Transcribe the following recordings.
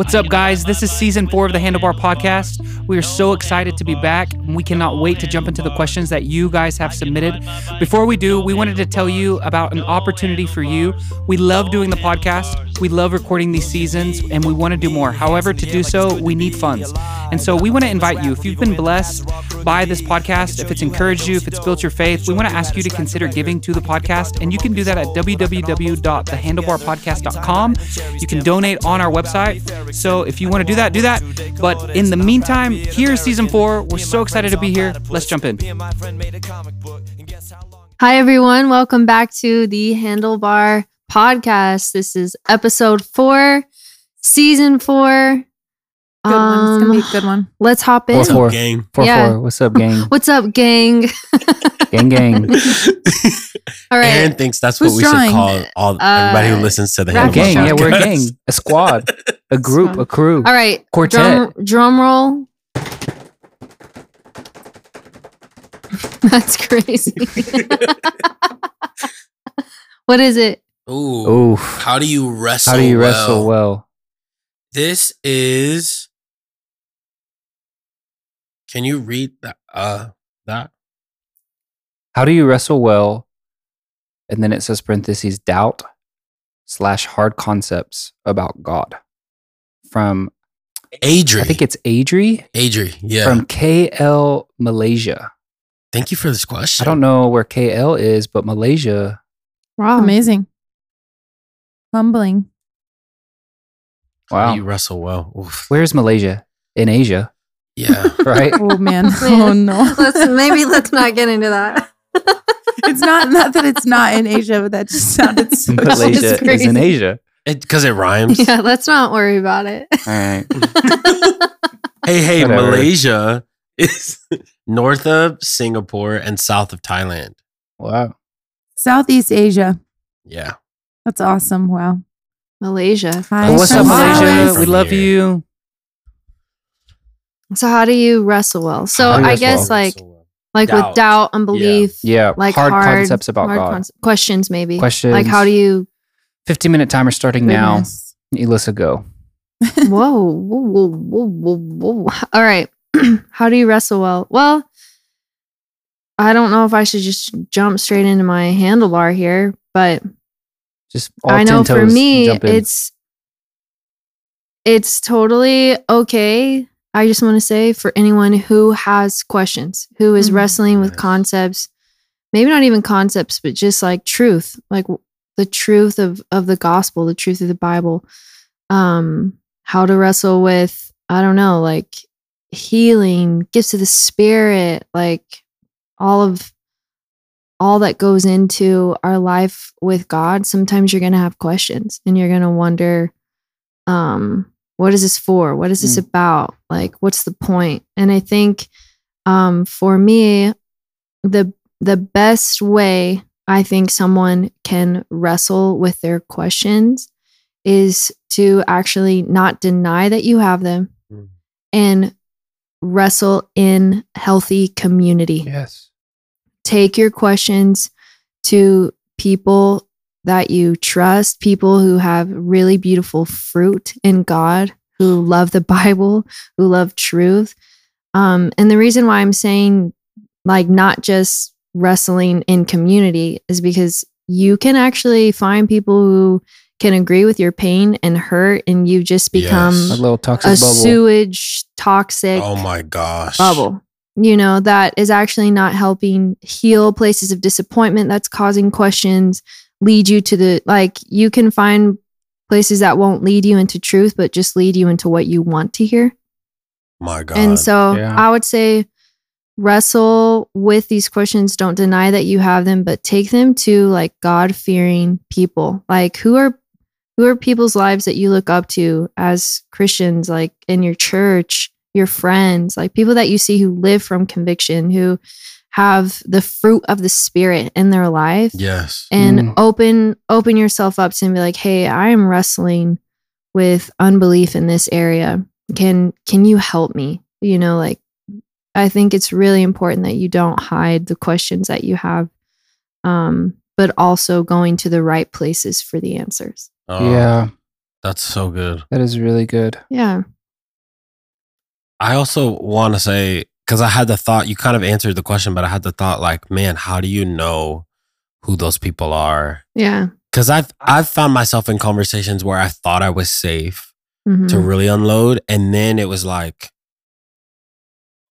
What's up, guys? This is season four of the Handlebar Podcast. We are so excited to be back. and We cannot wait to jump into the questions that you guys have submitted. Before we do, we wanted to tell you about an opportunity for you. We love doing the podcast, we love recording these seasons, and we want to do more. However, to do so, we need funds. And so we want to invite you, if you've been blessed by this podcast, if it's encouraged you, if it's built your faith, we want to ask you to consider giving to the podcast. And you can do that at www.thehandlebarpodcast.com. You can donate on our website. So if you want to do that, do that. But in the meantime, here's season four. We're so excited to be here. Let's jump in. Hi, everyone. Welcome back to the Handlebar Podcast. This is episode four, season four. Good one. It's gonna be Um, a good one. Let's hop in. What's up, gang. Four Yeah. four. What's up, gang? What's up, gang? gang, gang. All right. Aaron thinks that's Who's what we drawing? should call all Uh, everybody who listens to the A Rapid Handlebar gang. Yeah, we're a gang. A squad. A group. A crew. All right. Quartet. Drum, drum roll. That's crazy. what is it? Ooh. Oof. How do you wrestle? How do you well? wrestle well? This is. Can you read that? Uh, that. How do you wrestle well? And then it says parentheses doubt slash hard concepts about God from Adri. I think it's Adri Adri. Yeah. from KL Malaysia. Thank you for this question. I don't know where KL is, but Malaysia. Wow. Amazing. Humbling. How Wow. you wrestle well? Oof. Where's Malaysia? In Asia, Yeah. right? Oh man. Man. oh no. Let's maybe let's not get into that. It's not not that it's not in Asia, but that just sounded so Malaysia It's is in. Asia. Because it, rhymes. yeah, let's not worry about it. All right. Hey, hey, Whatever. Malaysia is north of Singapore and south of Thailand. Wow. Southeast Asia. Yeah. That's awesome. Wow. Malaysia. Hi, Well, what's up, Malaysia? Malaysia. We love you. So how do you wrestle well? So How do you I guess well? like well. like Doubt. with doubt, unbelief, Yeah. like hard, hard, concepts about hard God. conce- questions maybe. Questions. Like how do you 15 minute timer starting now. Elissa, go. whoa, whoa, whoa, whoa, whoa, whoa. All right. how do you wrestle well? Well, I don't know if I should just jump straight into my handlebar here, but Just all I know 10 for me it's it's totally okay. I just want to say for anyone who has questions, who is Mhm. wrestling with Yes. concepts, maybe not even concepts, but just like truth, like the truth of of the gospel, the truth of the Bible. Um how to wrestle with I don't know, like healing, gifts of the spirit, like all of all that goes into our life with God, sometimes you're going to have questions and you're going to wonder um what is this for? What is this Mm. about? Like what's the point? And I think um for me the the best way I think someone can wrestle with their questions is to actually not deny that you have them Mm. and wrestle in healthy community yes. Take your questions to people that you trust, people who have really beautiful fruit in God, who love the Bible, who love truth. Um, and the reason why I'm saying, like, not just wrestling in community is because you can actually find people who can agree with your pain and hurt, and you just become Yes. A little toxic a bubble. sewage, toxic Oh my gosh. bubble you know that is actually not helping heal places of disappointment that's causing questions lead you to the like you can find places that won't lead you into truth but just lead you into what you want to hear My God. and so yeah. i would say wrestle with these questions don't deny that you have them but take them to like god fearing people like who are who are people's lives that you look up to as christians like in your church your friends like people that you see who live from conviction who have the fruit of the spirit in their life yes. and Mm. open open yourself up to and be like hey i am wrestling with unbelief in this area can can you help me you know like i think it's really important that you don't hide the questions that you have um but also going to the right places for the answers Oh, yeah. That's so good. That is really good. Yeah. I also want to say because I had the thought. You kind of answered the question, but I had the thought like, man, how do you know who those people are? Yeah. Because I've I've found myself in conversations where I thought I was safe Mhm. to really unload, and then it was like,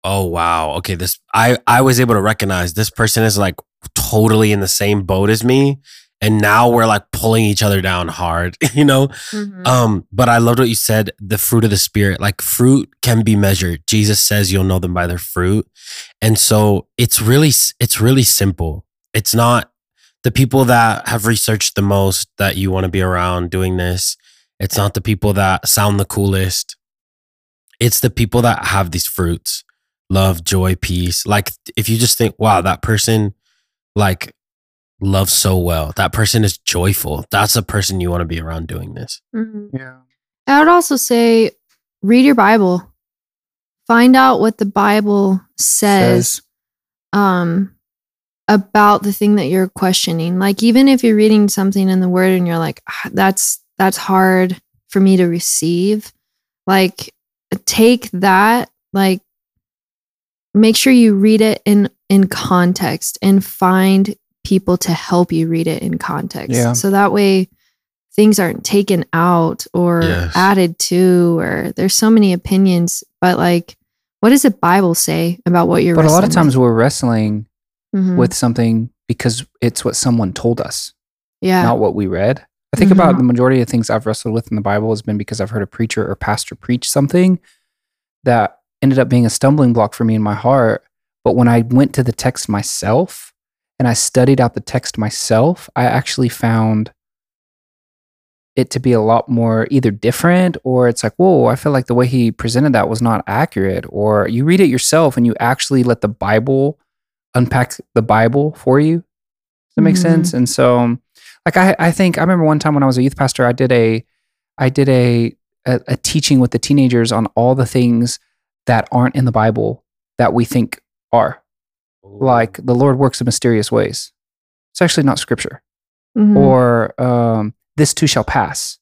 oh wow, okay, this I I was able to recognize this person is like totally in the same boat as me, and now we're like pulling each other down hard, you know. Mhm. Um, but I loved what you said, the fruit of the spirit. Like fruit can be measured. Jesus says you'll know them by their fruit. And so it's really it's really simple. It's not the people that have researched the most that you want to be around doing this. It's not the people that sound the coolest. It's the people that have these fruits. Love, joy, peace. Like if you just think, wow, that person like loves so well. That person is joyful. That's a person you want to be around doing this. Mhm. Yeah. I would also say read your Bible. Find out what the Bible says, um about the thing that you're questioning. Like even if you're reading something in the word and you're like "Ah, that's that's hard for me to receive, like take that like make sure you read it in in context and find people to help you read it in context. Yeah. So that way things aren't taken out or Yes. added to or there's so many opinions, but like what does the Bible say about what you're But a lot of wrestling times we're wrestling with? Mhm. with something because it's what someone told us, yeah. not what we read. I think Mhm. about the majority of things I've wrestled with in the Bible has been because I've heard a preacher or pastor preach something that ended up being a stumbling block for me in my heart. But when I went to the text myself and I studied out the text myself, I actually found it to be a lot more either different or it's like, whoa, I feel like the way he presented that was not accurate. Or you read it yourself and you actually let the Bible unpack the Bible for you. Does that make Mhm. sense? And so, like, I, I think I remember one time when I was a youth pastor, I did a, I did a, a, a teaching with the teenagers on all the things that aren't in the Bible that we think are. Like the Lord works in mysterious ways. It's actually not scripture Mhm. or um, this too shall pass.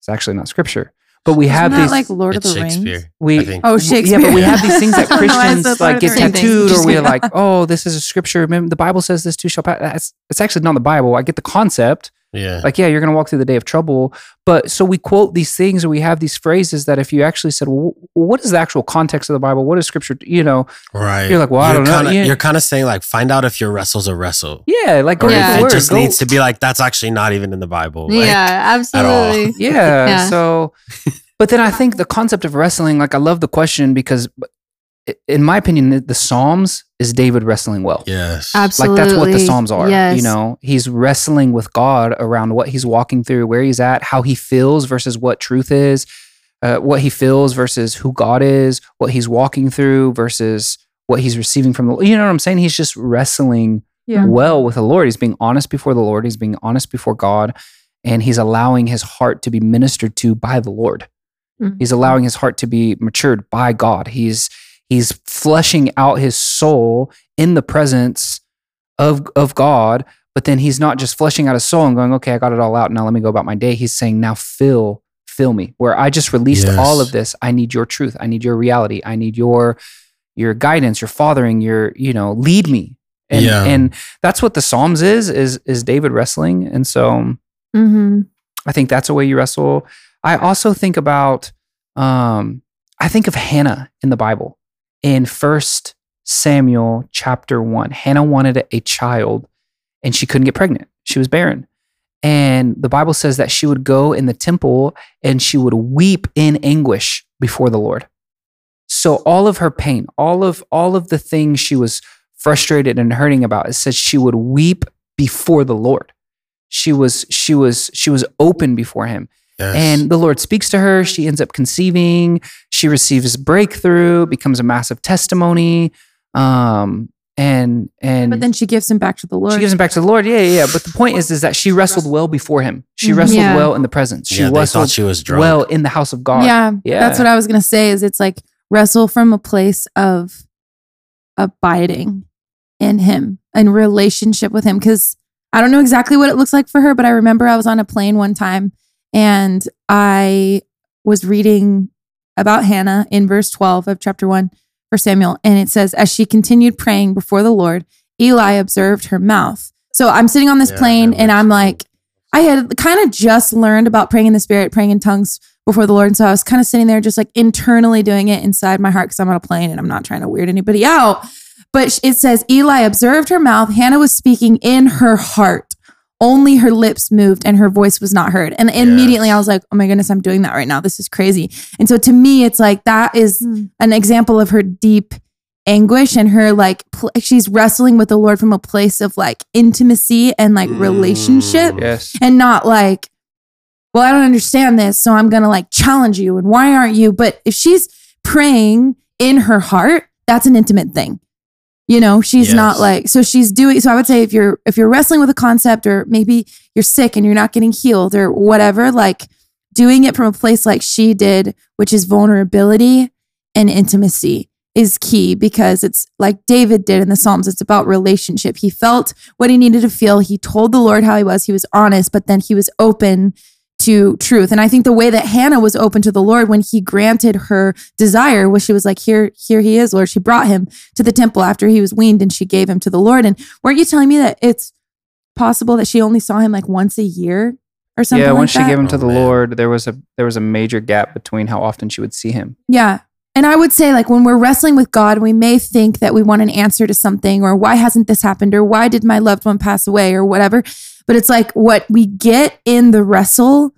It's actually not scripture, but we have Isn't that these. like Lord it's of the Rings. We Oh, Shakespeare. Yeah, but we have these things that I don't know why I Christians like get of the Rings. tattooed, or we're like, oh, this is a scripture. Remember, the Bible says this too shall pass. That's, it's actually not the Bible. I get the concept. Yeah. Like, yeah, you're going to walk through the day of trouble. But so we quote these things or we have these phrases that if you actually said, well, what is the actual context of the Bible? What is scripture? You know, right. you're like, well, you're don't kinda, Yeah. You're kind of saying like, find out if your wrestle's a wrestle. yeah, like go Or Yeah. if it just go- needs to be like, that's actually not even in the Bible. Like, yeah, absolutely. Yeah, Yeah. So, but then I think the concept of wrestling, like I love the question because, in my opinion, the, the Psalms is David wrestling well. Yes. Absolutely. Like that's what the Psalms are. Yes. You know, he's wrestling with God around what he's walking through, where he's at, how he feels versus what truth is, uh, what he feels versus who God is, what he's walking through versus what he's receiving from the. You know what I'm saying? He's just wrestling Yeah. well with the Lord. He's being honest before the Lord. He's being honest before God, and he's allowing his heart to be ministered to by the Lord. Mhm. He's allowing his heart to be matured by God. He's he's fleshing out his soul in the presence of of God, but then he's not just fleshing out his soul and going, "Okay, I got it all out. Now let me go about my day." He's saying, "Now fill fill me. Where I just released Yes. all of this. I need your truth. I need your reality. I need your your guidance, your fathering, your, you know, lead me." And Yeah. and that's what the Psalms is is is David wrestling. And so Mhm. I think that's a way you wrestle. I also think about, um, I think of Hannah in the Bible in First Samuel chapter one. Hannah wanted a child, and she couldn't get pregnant. She was barren, and the Bible says that she would go in the temple and she would weep in anguish before the Lord. So all of her pain, all of all of the things she was frustrated and hurting about, it says she would weep before the Lord she was she was she was open before him Yes. and the lord speaks to her she ends up conceiving she receives breakthrough becomes a massive testimony um and and But then she gives him back to the Lord. she gives him back to the lord yeah yeah yeah but the point is is that she wrestled well before him she Mhm. wrestled Yeah. well in the presence she yeah, they thought wrestled she was drunk. well in the house of god yeah, Yeah. That's what I was gonna say. Is it's like wrestle from a place of abiding in Him and relationship with Him. Because I don't know exactly what it looks like for her, but I remember I was on a plane one time and I was reading about Hannah in verse 12 of chapter 1 for Samuel. And it says, As she continued praying before the Lord, Eli observed her mouth. So I'm sitting on this Yeah, plane and. I'm like, I had kind of just learned about praying in the spirit, praying in tongues before the Lord. And so I was kind of sitting there just like internally doing it inside my heart because I'm on a plane and I'm not trying to weird anybody out. But it says, Eli observed her mouth. Hannah was speaking in her heart. Only her lips moved and her voice was not heard. And immediately I was like, oh my goodness, I'm doing that right now. This is crazy. And so to me, it's like that is Mm. an example of her deep anguish and her like pl- she's wrestling with the Lord from a place of like intimacy and like relationship Mm. Yes. and not like, well, I don't understand this, so I'm gonna like challenge you and why aren't you? But if she's praying in her heart, that's an intimate thing. You know, she's not like so she's doing so I would say if you're if you're wrestling with a concept or maybe you're sick and you're not getting healed or whatever, like doing it from a place like she did, which is vulnerability and intimacy is key because it's like David did in the Psalms. It's about relationship. He felt what he needed to feel. He told the Lord how he was. He was honest, but then he was open to truth. And I think the way that Hannah was open to the Lord when he granted her desire was she was like, Here, here he is, Lord. She brought him to the temple after he was weaned and she gave him to the Lord. And weren't you telling me that it's possible that she only saw him like once a year or something? yeah, like once she that? gave him to Oh, the man. Lord, there was a there was a major gap between how often she would see him. Yeah. And I would say, like, when we're wrestling with God, we may think that we want an answer to something, or why hasn't this happened, or why did my loved one pass away, or whatever. But it's like what we get in the wrestle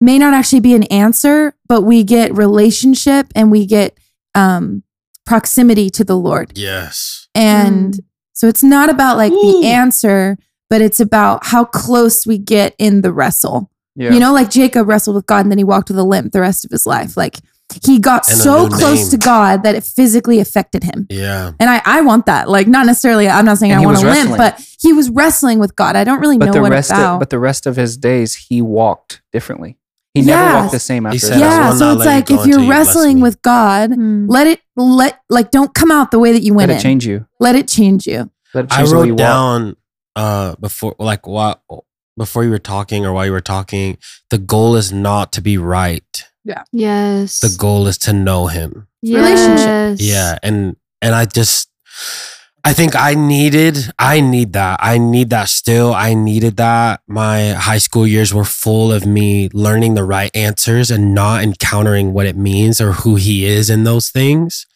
may not actually be an answer, but we get relationship and we get um, proximity to the Lord. Yes. And so it's not about like Ooh. the answer, but it's about how close we get in the wrestle. Yeah. You know, like Jacob wrestled with God and then he walked with a limp the rest of his life. Like he got And so close name. to God that it physically affected him. Yeah. And I, I want that. Like, not necessarily, I'm not saying And I want to a limp, but he was wrestling with God. I don't really but know the what rest about. of, but the rest of his days he walked differently. He never walked the same after said, that. Yeah. So it's like if you're wrestling me." with God, Mm. let it, let, like, don't come out the way that you went Let in. change you. Let it change you. Let it I change the way you wrote walk. down uh before like what before you were talking or while you were talking, the goal is not to be right. Yes. The goal is to know him. relationship. Yeah. And and I just I think I needed I need that. I need that still. I needed that. My high school years were full of me learning the right answers and not encountering what it means or who he is in those things.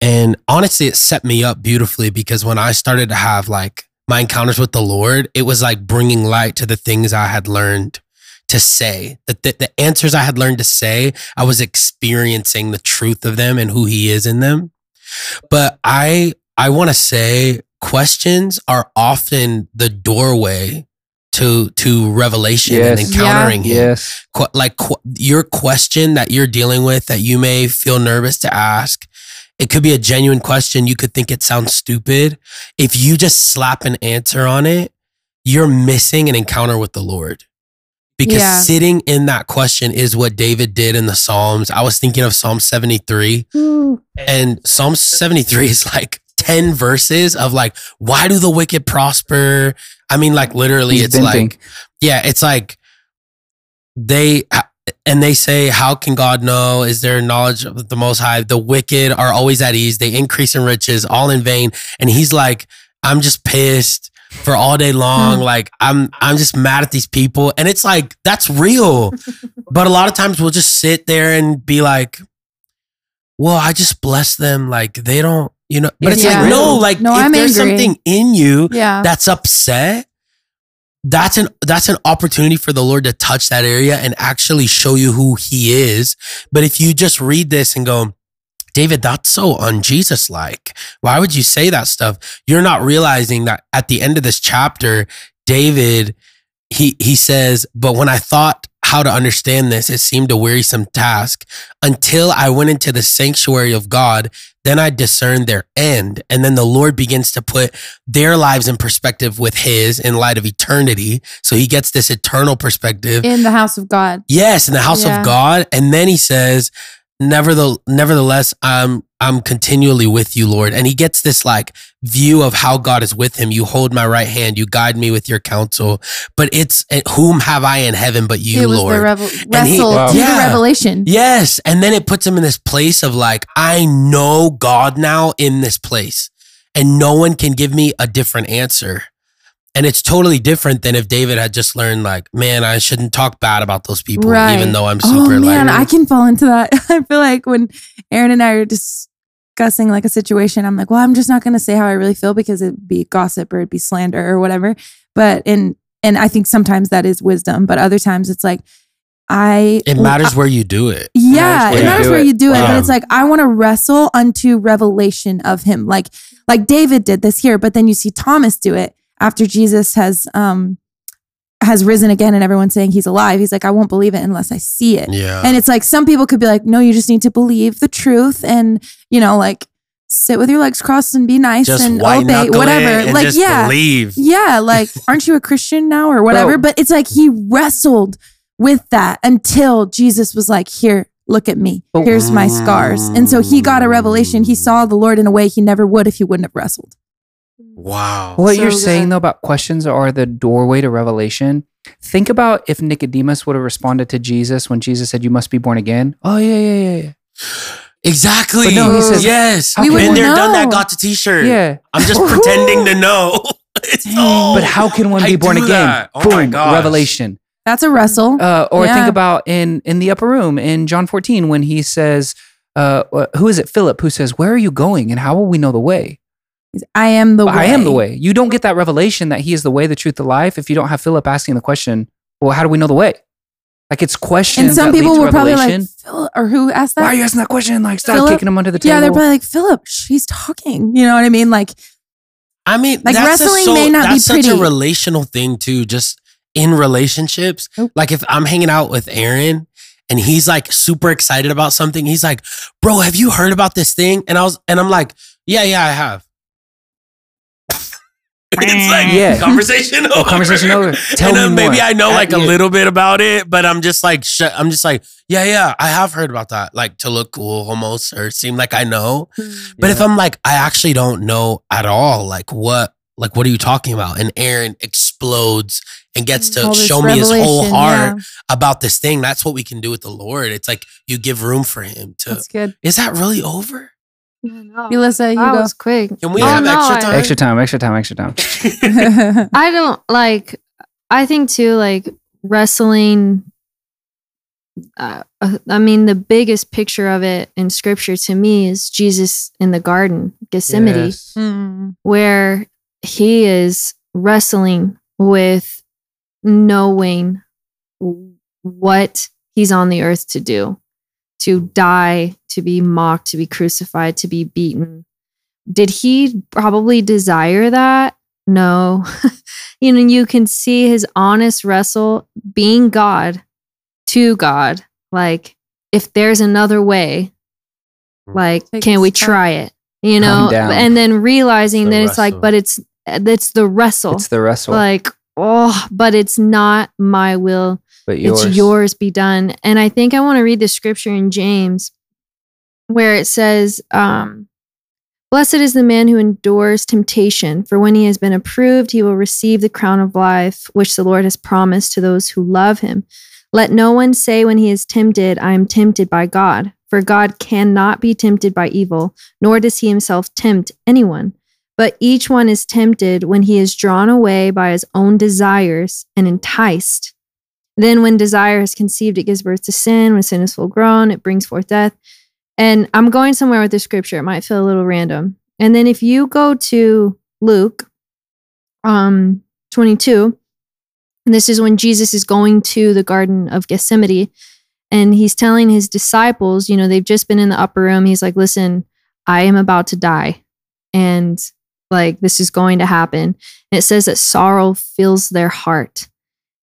And honestly, it set me up beautifully because when I started to have like my encounters with the Lord, it was like bringing light to the things I had learned to say. that the, the answers I had learned to say, I was experiencing the truth of them and who He is in them. But I I want to say questions are often the doorway to to revelation and Yes. encountering Him Yes. que- like qu- your question that you're dealing with that you may feel nervous to ask it could be a genuine question you could think it sounds stupid if you just slap an answer on it you're missing an encounter with the lord because Yeah. sitting in that question is what david did in the psalms i was thinking of psalm 73 and psalm 73 is like 10 verses of like why do the wicked prosper i mean like literally He's it's venting. like yeah, it's like they uh, and they say, "How can God know? Is there knowledge of the Most High? The wicked are always at ease; they increase in riches, all in vain." And he's like, "I'm just pissed for all day long. Hmm. Like I'm, I'm just mad at these people." And it's like that's real, but a lot of times we'll just sit there and be like, "Well, I just bless them. Like they don't." You know, but it's Yeah. like no, like No, if I'm there's angry. something in you Yeah. that's upset that's an that's an opportunity for the lord to touch that area and actually show you who he is but if you just read this and go david that's so unjesus like why would you say that stuff you're not realizing that at the end of this chapter david he he says but when i thought how to understand this it seemed a wearisome task until i went into the sanctuary of god then i discerned their end and then the lord begins to put their lives in perspective with his in light of eternity so he gets this eternal perspective In the house of God. Yes, in the house Yeah. of God. And then he says, nevertheless, nevertheless, I'm I'm continually with you, Lord. And he gets this like view of how God is with him. You hold my right hand, you guide me with your counsel. But it's eh, whom have I in heaven but you, it was Lord? the revel- he- Wow. Yeah. the revelation. Yes. And then it puts him in this place of like, I know God now in this place, and no one can give me a different answer. And it's totally different than if David had just learned, like, man, I shouldn't talk bad about those people, Right. even though I'm super. Oh super man, like, I can fall into that. I feel like when Aaron and I are discussing like a situation, I'm like, well, I'm just not going to say how I really feel because it'd be gossip or it'd be slander or whatever. But and and I think sometimes that is wisdom, but other times it's like I it matters where you do it. yeah, where it you matters do where it. you do it, but Wow. it's um, like I want to wrestle unto revelation of him, like like David did this here. But then you see Thomas do it after Jesus has um has risen again, and everyone's saying he's alive. He's like, I won't believe it unless I see it. Yeah. And it's like some people could be like, no, you just need to believe the truth, and you know, like sit with your legs crossed and be nice just and obey whatever. and like yeah, believe. yeah, like, aren't you a Christian now or whatever? Bro. But it's like he wrestled with that until Jesus was like, here, look at me. Here's my scars. And so he got a revelation. He saw the Lord in a way he never would if he wouldn't have wrestled. Wow. What So you're good. saying though about questions are the doorway to revelation. Think about if Nicodemus would have responded to Jesus when Jesus said, "You must be born again." Oh yeah, yeah, yeah, yeah. Exactly. But no, he says- yes. We Been wouldn't there, done that, got the t-shirt. Yeah, I'm just pretending to know. It's so- but how can one I be born again? that. Oh Boom, revelation. That's a wrestle. Uh, or think about in in the upper room in John 14 when he says, uh, uh, "Who is it? Philip who says, "Where are you going, and how will we know the way?" I am the way. I am the way. You don't get that revelation that he is the way, the truth, the life if you don't have Philip asking the question, well, how do we know the way? Like it's questions. And some that lead people to were probably like, revelation. Phil, or who asked that? Why are you asking that question? Like, stop Philip? kicking him under the table. yeah, they're probably like, Philip, she's talking. You know what I mean? Like, I mean, Like, that's a wrestling so, may not be that's such a relational thing too. Just in relationships, Nope. like if I'm hanging out with Aaron and he's like super excited about something, he's like, "Bro, have you heard about this thing?" And I was, and I'm like, "Yeah, yeah, I have." it's like Yeah. conversation over. Oh, conversation over. Tell and me then maybe. I know Uh, like a yeah. little bit about it, but I'm just like, sh- I'm just like, yeah, yeah, I have heard about that. Like to look cool almost or seem like I know. But if I'm like, I actually don't know at all, like what, like what are you talking about? And Aaron explodes and gets to all show me his whole heart yeah. about this thing. That's what we can do with the Lord. It's like you give room for him to. That's good. Is that really over? No, Melissa, you that go. was quick. Can we Oh, have no, extra I- time? extra time, extra time, extra time. I don't like. I think too, like wrestling. Uh, uh, I mean, the biggest picture of it in scripture to me is Jesus in the garden, Gethsemane, Yes. Mm. where he is wrestling with knowing what he's on the earth to do to die, to be mocked, to be crucified, to be beaten. Did he probably desire that? No. you know, you can see his honest wrestle being God to God. Like, if there's another way, like, Take can we step. try it? You know, and then realizing The that it's like, but it's it's the wrestle. It's the wrestle, like, oh, but it's not my will but yours. it's yours be done. And I think I want to read the scripture in James where it says, um, Blessed is the man who endures temptation, for when he has been approved, he will receive the crown of life, which the Lord has promised to those who love him. Let no one say when he is tempted, I am tempted by God, for God cannot be tempted by evil, nor does he himself tempt anyone. But each one is tempted when he is drawn away by his own desires and enticed. Then, when desire is conceived, it gives birth to sin. When sin is full grown, it brings forth death. And I'm going somewhere with the scripture. It might feel a little random. And then, if you go to Luke um, 22, and this is when Jesus is going to the Garden of Gethsemane, and he's telling his disciples, you know, they've just been in the upper room. He's like, listen, I am about to die. And like, this is going to happen. And it says that sorrow fills their heart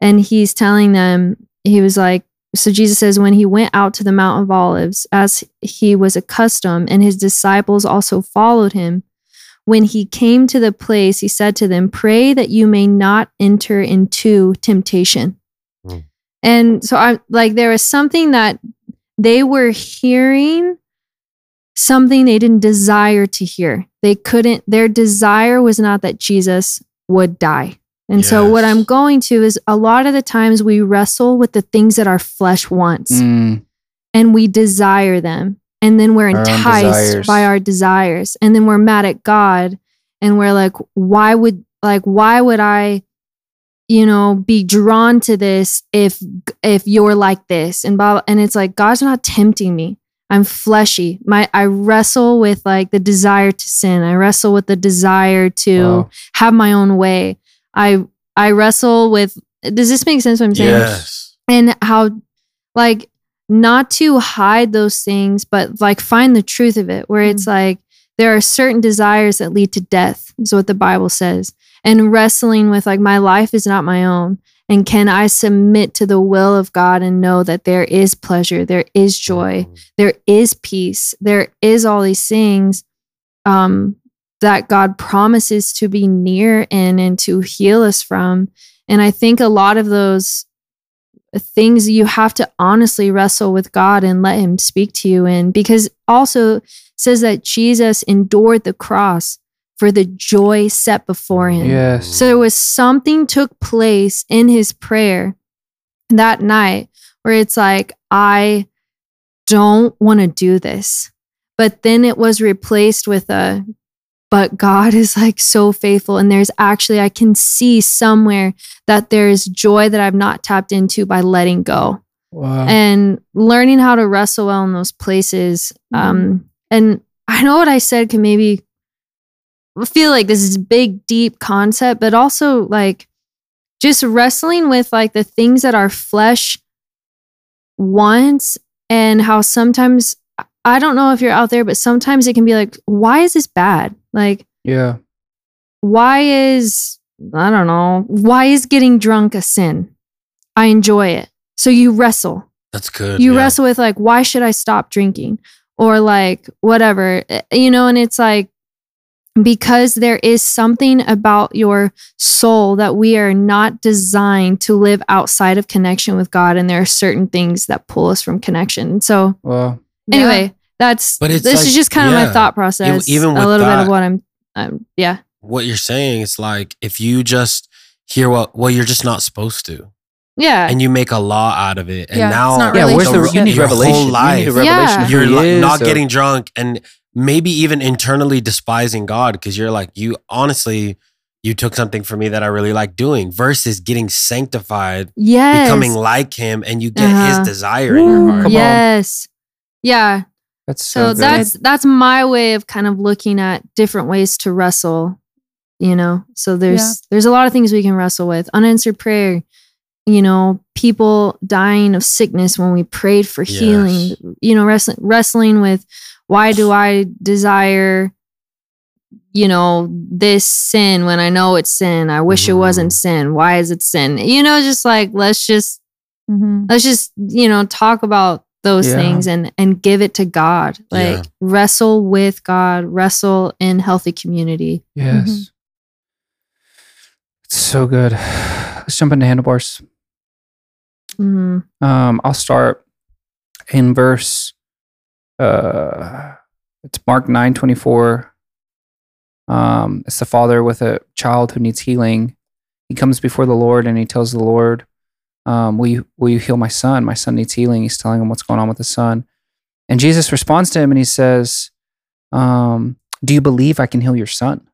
and he's telling them he was like so jesus says when he went out to the mount of olives as he was accustomed and his disciples also followed him when he came to the place he said to them pray that you may not enter into temptation Hmm. and so i like there was something that they were hearing something they didn't desire to hear. They couldn't, their desire was not that Jesus would die. And so, what I'm going to is a lot of the times we wrestle with the things that our flesh wants Mm, and we desire them. And then we're Our enticed by our desires. And then we're mad at God and we're like, why would, like, why would I, you know, be drawn to this if, if you're like this? And blah, and it's like, God's not tempting me. I'm fleshy. My, I wrestle with like the desire to sin. I wrestle with the desire to wow. have my own way. I, I wrestle with, does this make sense what I'm saying? Yes. and how like not to hide those things but like find the truth of it where it's like there are certain desires that lead to death is what the bible says and wrestling with like my life is not my own and can i submit to the will of god and know that there is pleasure there is joy there is peace there is all these things um that god promises to be near in and to heal us from and i think a lot of those things you have to honestly wrestle with god and let him speak to you in because also says that jesus endured the cross for the joy set before him Yes. so there was something took place in his prayer that night where it's like, I don't want to do this. But then it was replaced with a, but God is like so faithful. And there's actually, I can see somewhere that there's joy that I've not tapped into by letting go Wow. and learning how to wrestle well in those places. Um, and I know what I said can maybe feel like this is a big, deep concept, but also like just wrestling with like the things that our flesh wants and how sometimes I don't know if you're out there, but sometimes it can be like, why is this bad? Like, yeah. why is I don't know, why is getting drunk a sin? I enjoy it. So you wrestle That's good. you yeah. wrestle with like why should i stop drinking or like whatever eh, you know and it's like because there is something about your soul that we are not designed to live outside of connection with god and there are certain things that pull us from connection so Wow. anyway that's But it's this like- is just kind of yeah. my thought process even a with little bit of what i'm um, yeah what you're saying is like if you just hear what well you're just not supposed to yeah and you make a law out of it and Yeah, it's now not Yeah. Where's the? You need your revelation. whole you need a revelation yeah. you're like is, not or- getting drunk and maybe even internally despising God because you're like you honestly you took something from me that I really like doing versus getting sanctified yes becoming like him and you get Uh-huh. his desire in your heart Come on. yes yeah That's so, so that's that's my way of kind of looking at different ways to wrestle you know so there's Yeah. there's a lot of things we can wrestle with unanswered prayer you know people dying of sickness when we prayed for Yes. healing you know wrestling wrestling with why do i desire you know this sin when i know it's sin i wish it wasn't Mhm. sin why is it sin you know just like let's just Mhm. let's just you know talk about those Yeah. things and and give it to god like Yeah. wrestle with god wrestle in healthy community yes. Mm-hmm. It's so good. Let's jump into handlebars. Mhm. Um, I'll start in verse. Uh, it's Mark nine twenty four. Um, it's the father with a child who needs healing. He comes before the Lord and he tells the Lord, um, "Will you will you heal my son? My son needs healing." He's telling him what's going on with the son, and Jesus responds to him and he says, um, "Do you believe I can heal your son?"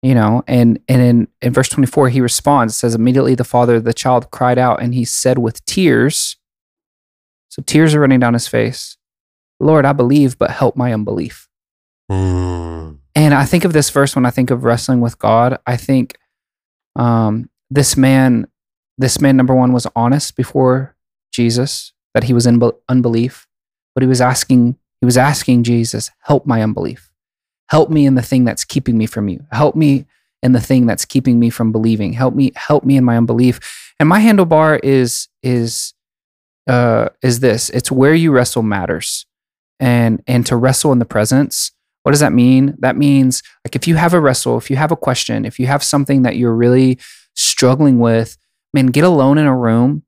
you know and and in, in verse 24 he responds it says immediately the father of the child cried out and he said with tears so tears are running down his face lord i believe but help my unbelief Mm. and i think of this verse when i think of wrestling with god i think um, this man this man number one was honest before jesus that he was in unbelief but he was asking he was asking jesus help my unbelief. Help me in the thing that's keeping me from you. Help me in the thing that's keeping me from believing. Help me help me in my unbelief. And my handlebar is is uh is this. It's where you wrestle matters. And and to wrestle in the presence what does that mean? That means like if you have a wrestle if you have a question if you have something that you're really struggling with man get alone in a room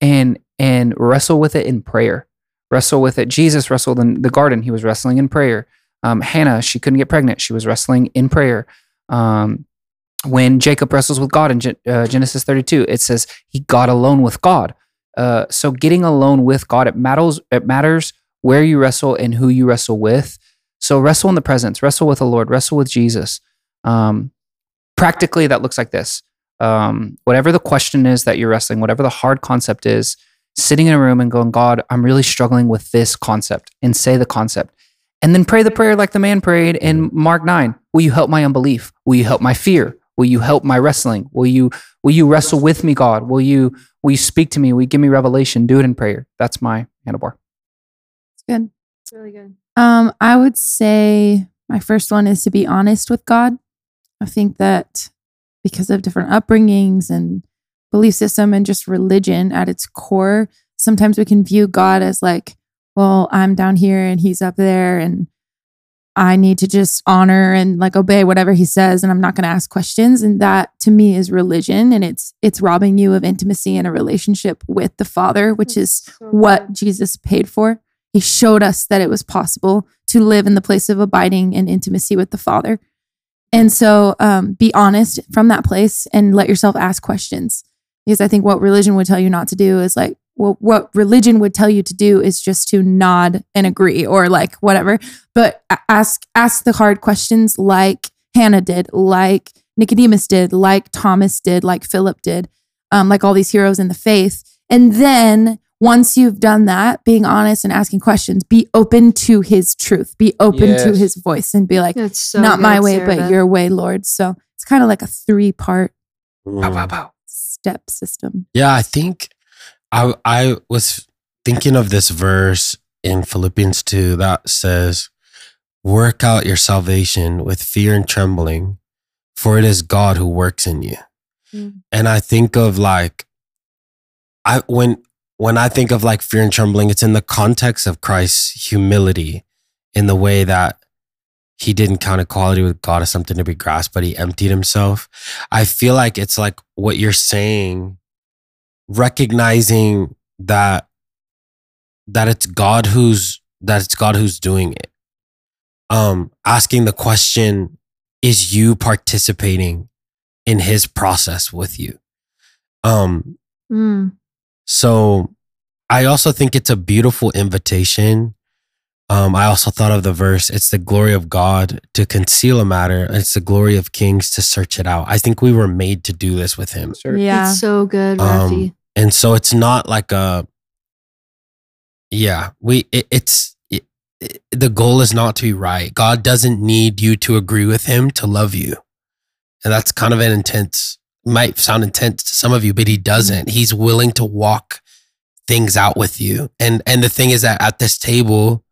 and and wrestle with it in prayer wrestle with it. Jesus wrestled in the garden. He was wrestling in prayer. Um, Hannah, she couldn't get pregnant. She was wrestling in prayer. Um, when Jacob wrestles with God in Gen- uh, Genesis 32, it says he got alone with God. Uh, so getting alone with God, it matters. It matters where you wrestle and who you wrestle with. So wrestle in the presence, wrestle with the Lord, wrestle with Jesus. Um, practically, that looks like this. Um, whatever the question is that you're wrestling, whatever the hard concept is, sitting in a room and going, God, I'm really struggling with this concept, and say the concept. And then pray the prayer like the man prayed in Mark 9. Will you help my unbelief? Will you help my fear? Will you help my wrestling? Will you will you wrestle with me, God? Will you will you speak to me? Will you give me revelation? Do it in prayer. That's my handlebar. It's good. It's really good. Um, I would say my first one is to be honest with God. I think that because of different upbringings and belief system and just religion at its core, sometimes we can view God as like, well, I'm down here and he's up there and I need to just honor and like obey whatever he says and I'm not going to ask questions and that to me is religion and it's it's robbing you of intimacy and a relationship with the Father, which is what Jesus paid for. He showed us that it was possible to live in the place of abiding and intimacy with the Father. And so um, be honest from that place and let yourself ask questions. Because I think what religion would tell you not to do is like, well, what religion would tell you to do is just to nod and agree or like whatever. But ask ask the hard questions like Hannah did, like Nicodemus did, like Thomas did, like Philip did, um, like all these heroes in the faith. And then once you've done that, being honest and asking questions, be open to his truth, be open to his voice, and be like, It's so not my way, Sarah but your way, Lord. So it's kind of like a three part Pow, pow, pow. step system. Yeah, I think I I was thinking of this verse in Philippians 2 that says, Work out your salvation with fear and trembling, for it is God who works in you. Mm. And I think of like I when when I think of like fear and trembling, it's in the context of Christ's humility in the way that he didn't count equality with God as something to be grasped, but he emptied himself. I feel like it's like what you're saying, recognizing that that it's God who's that it's God who's doing it. Um, asking the question, is you participating in his process with you? Um, Mm. So I also think it's a beautiful invitation. Um, I also thought of the verse, it's the glory of God to conceal a matter, it's the glory of kings to search it out. I think we were made to do this with him. Sure. Yeah. It's so good, Um, And so it's not like a, yeah, we, it, it's, it, it- the goal is not to be right. God doesn't need you to agree with him to love you. And that's kind of an intense, might sound intense to some of you, but he doesn't. He's willing to walk things out with you. And, and the thing is that at this table,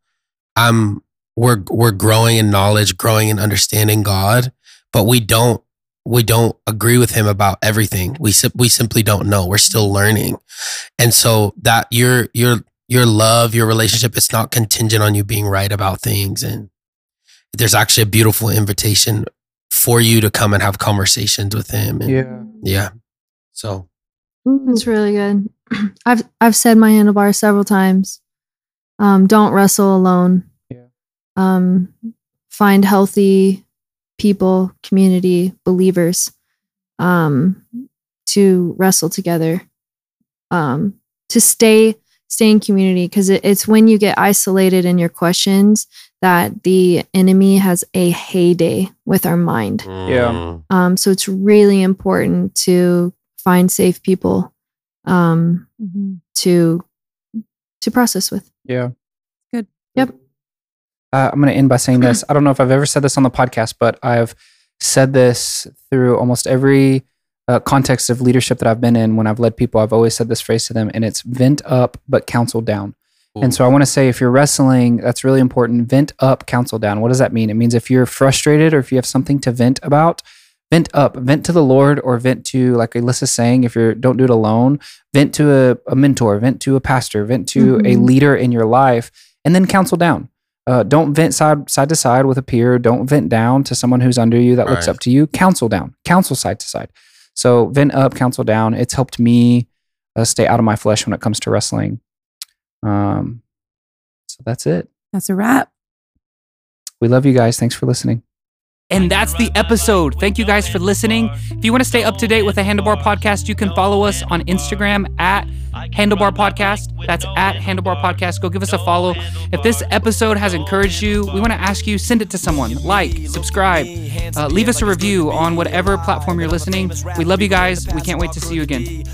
I'm, we're, we're growing in knowledge, growing in understanding God, but we don't we don't agree with him about everything. We we simply don't know. We're still learning, and so that your your your love, your relationship, it's not contingent on you being right about things. And there's actually a beautiful invitation for you to come and have conversations with him. And Yeah. yeah. So It's really good. I've I've said my handlebar several times. Um, don't wrestle alone. Yeah. Um, find healthy people, community, believers, um, to wrestle together. Um, to stay stay in community because it, it's when you get isolated in your questions that the enemy has a heyday with our mind. Yeah. Um, so it's really important to find safe people um, to to process with. Yeah. Good. Yep. Uh, I'm going to end by saying this. I don't know if I've ever said this on the podcast, but I've said this through almost every uh, context of leadership that I've been in. When I've led people, I've always said this phrase to them, and it's vent up, but counsel down. And so I want to say if you're wrestling, that's really important. Vent up, counsel down. What does that mean? It means if you're frustrated or if you have something to vent about, vent up, vent to the Lord or vent to, like Alyssa's saying, if you're don't do it alone, vent to a, a mentor, vent to a pastor, vent to a Mhm. leader in your life, and then counsel down. Uh, don't vent side side to side with a peer. Don't vent down to someone who's under you that looks up to you. Counsel down. Counsel side to side. So vent up, counsel down. It's helped me uh, stay out of my flesh when it comes to wrestling. Um, So that's it. That's a wrap. We love you guys. Thanks for listening. And that's the episode. Thank you guys for listening. If you want to stay up to date with the Handlebar Podcast, you can follow us on Instagram at Handlebar Podcast. That's at Handlebar Podcast. Go give us a follow. If this episode has encouraged you, we want to ask you send it to someone. Like, subscribe, uh, leave us a review on whatever platform you're listening. We love you guys. We can't wait to see you again.